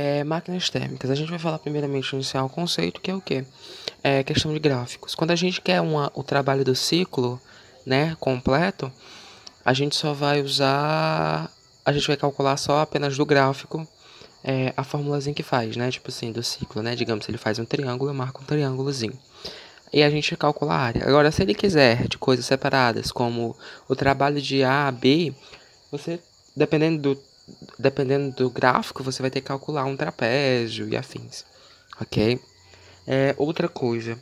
É, máquinas térmicas. A gente vai falar primeiramente iniciar o conceito, que é o quê? É questão de gráficos. Quando a gente quer uma, o trabalho do ciclo, né, completo, a gente só vai usar, a gente vai calcular só apenas do gráfico é, a formulazinha que faz, né, tipo assim, do ciclo, né, digamos, se ele faz um triângulo, eu marco um triângulozinho. E a gente calcula a área. Agora, se ele quiser de coisas separadas, como o trabalho de A a B, você, dependendo do dependendo do gráfico, você vai ter que calcular um trapézio e afins, ok? É, outra coisa,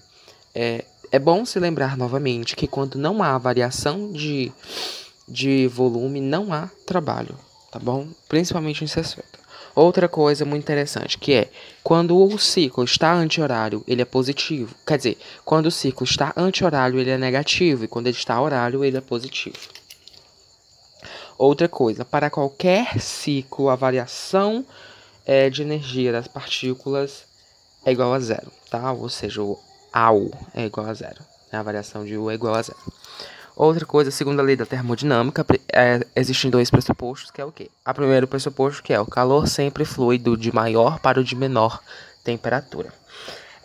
é, é bom se lembrar novamente que quando não há variação de, de volume, não há trabalho, tá bom? Principalmente em 60. Outra coisa muito interessante que é quando o ciclo está anti-horário, ele é positivo. Quer dizer, quando o ciclo está anti-horário, ele é negativo. E quando ele está horário, ele é positivo. Outra coisa, para qualquer ciclo, a variação é, de energia das partículas é igual a zero, tá? Ou seja, o AU é igual a zero. A variação de U é igual a zero. Outra coisa, segundo a lei da termodinâmica, é, existem dois pressupostos, que é o quê? A primeiro pressuposto que é o calor sempre flui do de maior para o de menor temperatura.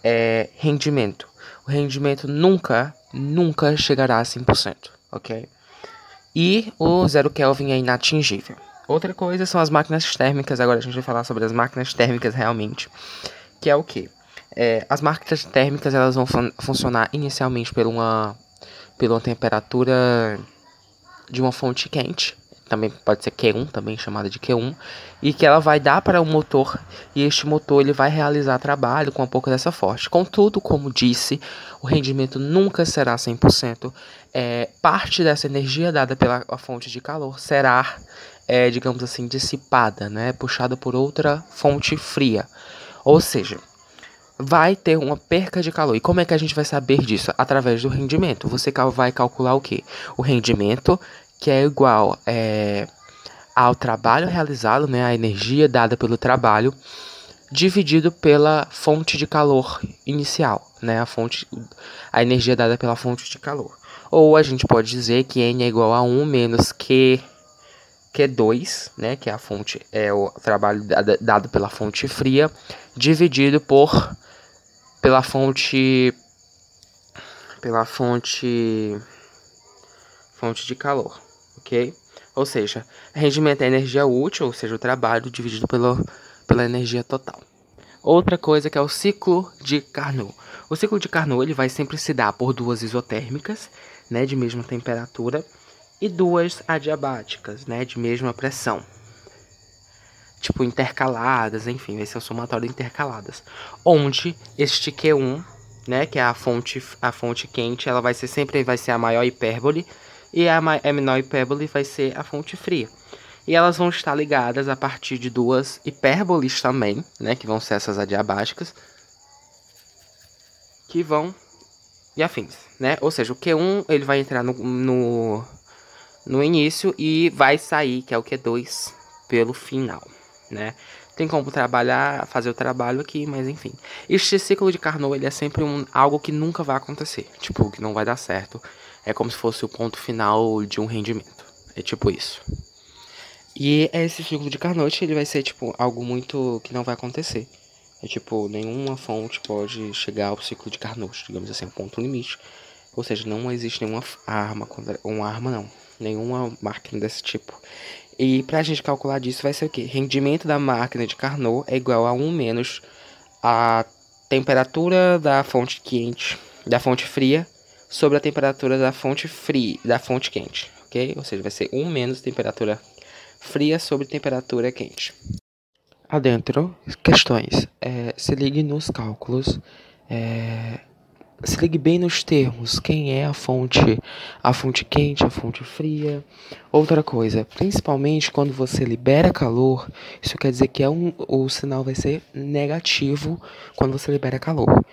É, rendimento. O rendimento nunca, nunca chegará a 100%, ok? E o zero Kelvin é inatingível. Outra coisa são as máquinas térmicas. Agora a gente vai falar sobre as máquinas térmicas realmente. Que é o que? É, as máquinas térmicas elas vão fun funcionar inicialmente por uma, por uma temperatura de uma fonte quente também pode ser Q1, também chamada de Q1, e que ela vai dar para o motor e este motor ele vai realizar trabalho com um pouco dessa força. Contudo, como disse, o rendimento nunca será 100%. É, parte dessa energia dada pela fonte de calor será, é, digamos assim, dissipada, né, puxada por outra fonte fria. Ou seja, vai ter uma perca de calor. E como é que a gente vai saber disso? Através do rendimento. Você vai calcular o que? O rendimento que é igual é, ao trabalho realizado, né, a energia dada pelo trabalho, dividido pela fonte de calor inicial, né, a fonte, a energia dada pela fonte de calor. Ou a gente pode dizer que N é igual a 1 menos Q, Q2, né, que é a fonte, é o trabalho dado pela fonte fria, dividido por pela fonte pela fonte fonte de calor ok? Ou seja, rendimento é energia útil, ou seja, o trabalho dividido pelo, pela energia total. Outra coisa que é o ciclo de Carnot. O ciclo de Carnot ele vai sempre se dar por duas isotérmicas, né, de mesma temperatura, e duas adiabáticas, né, de mesma pressão. Tipo intercaladas, enfim, vai ser o somatório intercaladas. Onde este Q1, né, que é a fonte a fonte quente, ela vai ser sempre vai ser a maior hipérbole e a, menor hipérbole vai ser a fonte fria. E elas vão estar ligadas a partir de duas hipérboles também, né, que vão ser essas adiabáticas, que vão e afins, né? Ou seja, o Q1 ele vai entrar no, no, no início e vai sair, que é o Q2, pelo final, né? Tem como trabalhar, fazer o trabalho aqui, mas enfim. Este ciclo de Carnot, ele é sempre um, algo que nunca vai acontecer. Tipo, que não vai dar certo é como se fosse o ponto final de um rendimento. É tipo isso. E esse ciclo de Carnot, ele vai ser tipo algo muito que não vai acontecer. É tipo, nenhuma fonte pode chegar ao ciclo de Carnot, digamos assim, ponto limite. Ou seja, não existe nenhuma arma contra uma arma não, nenhuma máquina desse tipo. E pra gente calcular disso vai ser o quê? Rendimento da máquina de Carnot é igual a 1 menos a temperatura da fonte quente, da fonte fria sobre a temperatura da fonte fria, da fonte quente, ok? Ou seja, vai ser 1 menos temperatura fria sobre temperatura quente. Adentro, questões. É, se ligue nos cálculos. É, se ligue bem nos termos. Quem é a fonte, a fonte quente, a fonte fria. Outra coisa, principalmente quando você libera calor, isso quer dizer que é um, o sinal vai ser negativo quando você libera calor.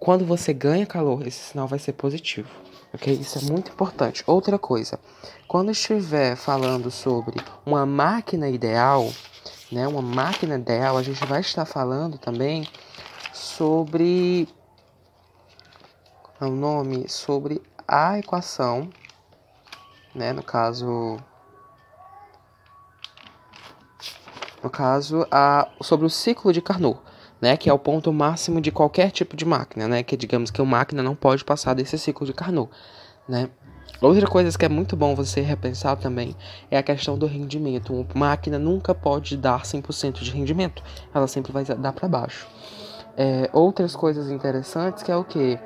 Quando você ganha calor, esse sinal vai ser positivo. Ok? Isso é muito importante. Outra coisa, quando estiver falando sobre uma máquina ideal, né, uma máquina ideal, a gente vai estar falando também sobre é o nome sobre a equação, né, no caso no caso, a, sobre o ciclo de Carnot, né, que é o ponto máximo de qualquer tipo de máquina, né, que digamos que uma máquina não pode passar desse ciclo de Carnot, né. Outra coisa que é muito bom você repensar também é a questão do rendimento. Uma máquina nunca pode dar 100% de rendimento, ela sempre vai dar para baixo. É, outras coisas interessantes que é o que?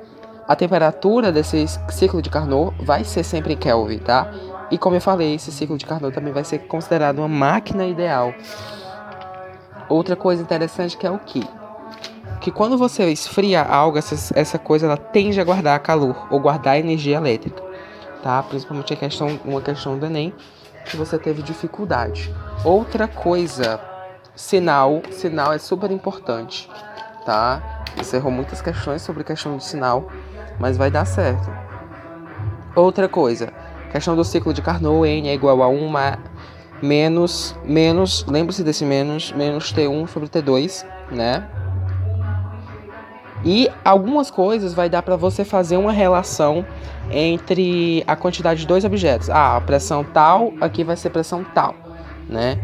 A temperatura desse ciclo de Carnot vai ser sempre em Kelvin, tá? E como eu falei, esse ciclo de Carnot também vai ser considerado uma máquina ideal. Outra coisa interessante que é o que? Que quando você esfria algo, essa, essa coisa ela tende a guardar calor ou guardar energia elétrica, tá? Principalmente a questão, uma questão do Enem que você teve dificuldade. Outra coisa, sinal, sinal é super importante, tá? Você errou muitas questões sobre questão de sinal, mas vai dar certo. Outra coisa, Questão do ciclo de Carnot, n é igual a 1 menos, menos, lembre-se desse menos, menos T1 sobre T2, né? E algumas coisas vai dar para você fazer uma relação entre a quantidade de dois objetos. Ah, a pressão tal, aqui vai ser pressão tal, né?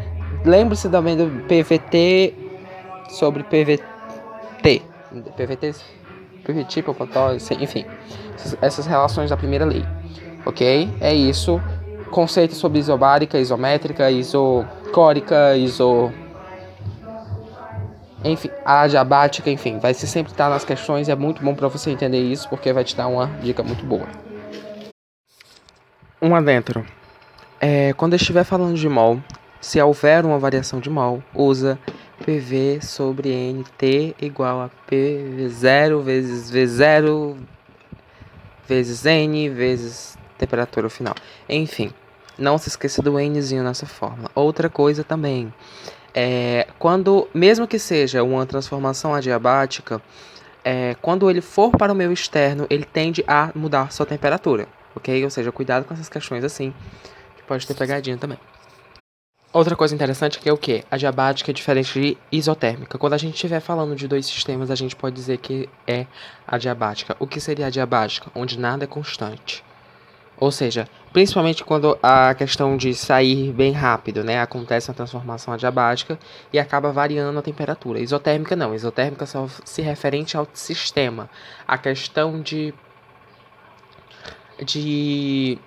Lembre-se também do PVT sobre PVT. PVT, PVT, enfim. Essas relações da primeira lei ok? É isso. Conceitos sobre isobárica, isométrica, isocórica, iso... Enfim, a adiabática, enfim, vai se sempre estar nas questões. É muito bom para você entender isso, porque vai te dar uma dica muito boa. Um adentro. É, quando estiver falando de mol, se houver uma variação de mol, usa PV sobre NT igual a PV0 vezes V0 vezes N vezes temperatura final. Enfim, não se esqueça do Nzinho nessa fórmula. Outra coisa também, é, quando, mesmo que seja uma transformação adiabática, é, quando ele for para o meio externo, ele tende a mudar sua temperatura, ok? Ou seja, cuidado com essas questões assim, que pode ter pegadinha também. Outra coisa interessante é que é o que? A diabática é diferente de isotérmica. Quando a gente estiver falando de dois sistemas, a gente pode dizer que é adiabática. O que seria adiabática? Onde nada é constante. Ou seja, principalmente quando a questão de sair bem rápido, né? Acontece uma transformação adiabática e acaba variando a temperatura. Isotérmica não, isotérmica só se referente ao sistema. A questão de de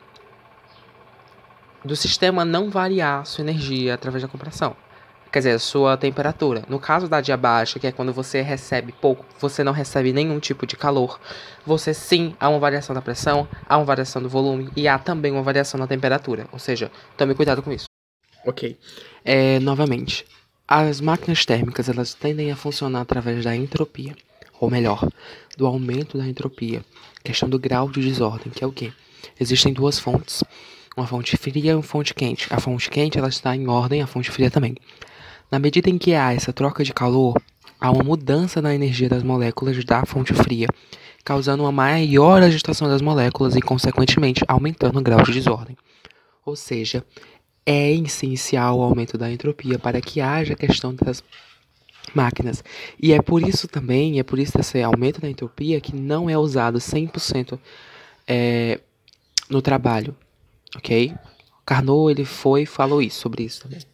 do sistema não variar sua energia através da compressão quer dizer, sua temperatura. No caso da diabática, que é quando você recebe pouco, você não recebe nenhum tipo de calor, você sim há uma variação da pressão, há uma variação do volume e há também uma variação na temperatura. Ou seja, tome cuidado com isso. Ok. É, novamente, as máquinas térmicas elas tendem a funcionar através da entropia, ou melhor, do aumento da entropia, questão do grau de desordem, que é o que? Existem duas fontes, uma fonte fria e uma fonte quente. A fonte quente ela está em ordem, a fonte fria também. Na medida em que há essa troca de calor, há uma mudança na energia das moléculas da fonte fria, causando uma maior agitação das moléculas e, consequentemente, aumentando o grau de desordem. Ou seja, é essencial o aumento da entropia para que haja a questão das máquinas. E é por isso também, é por isso esse aumento da entropia que não é usado 100% é, no trabalho, ok? Carnot, ele foi falou isso, sobre isso também.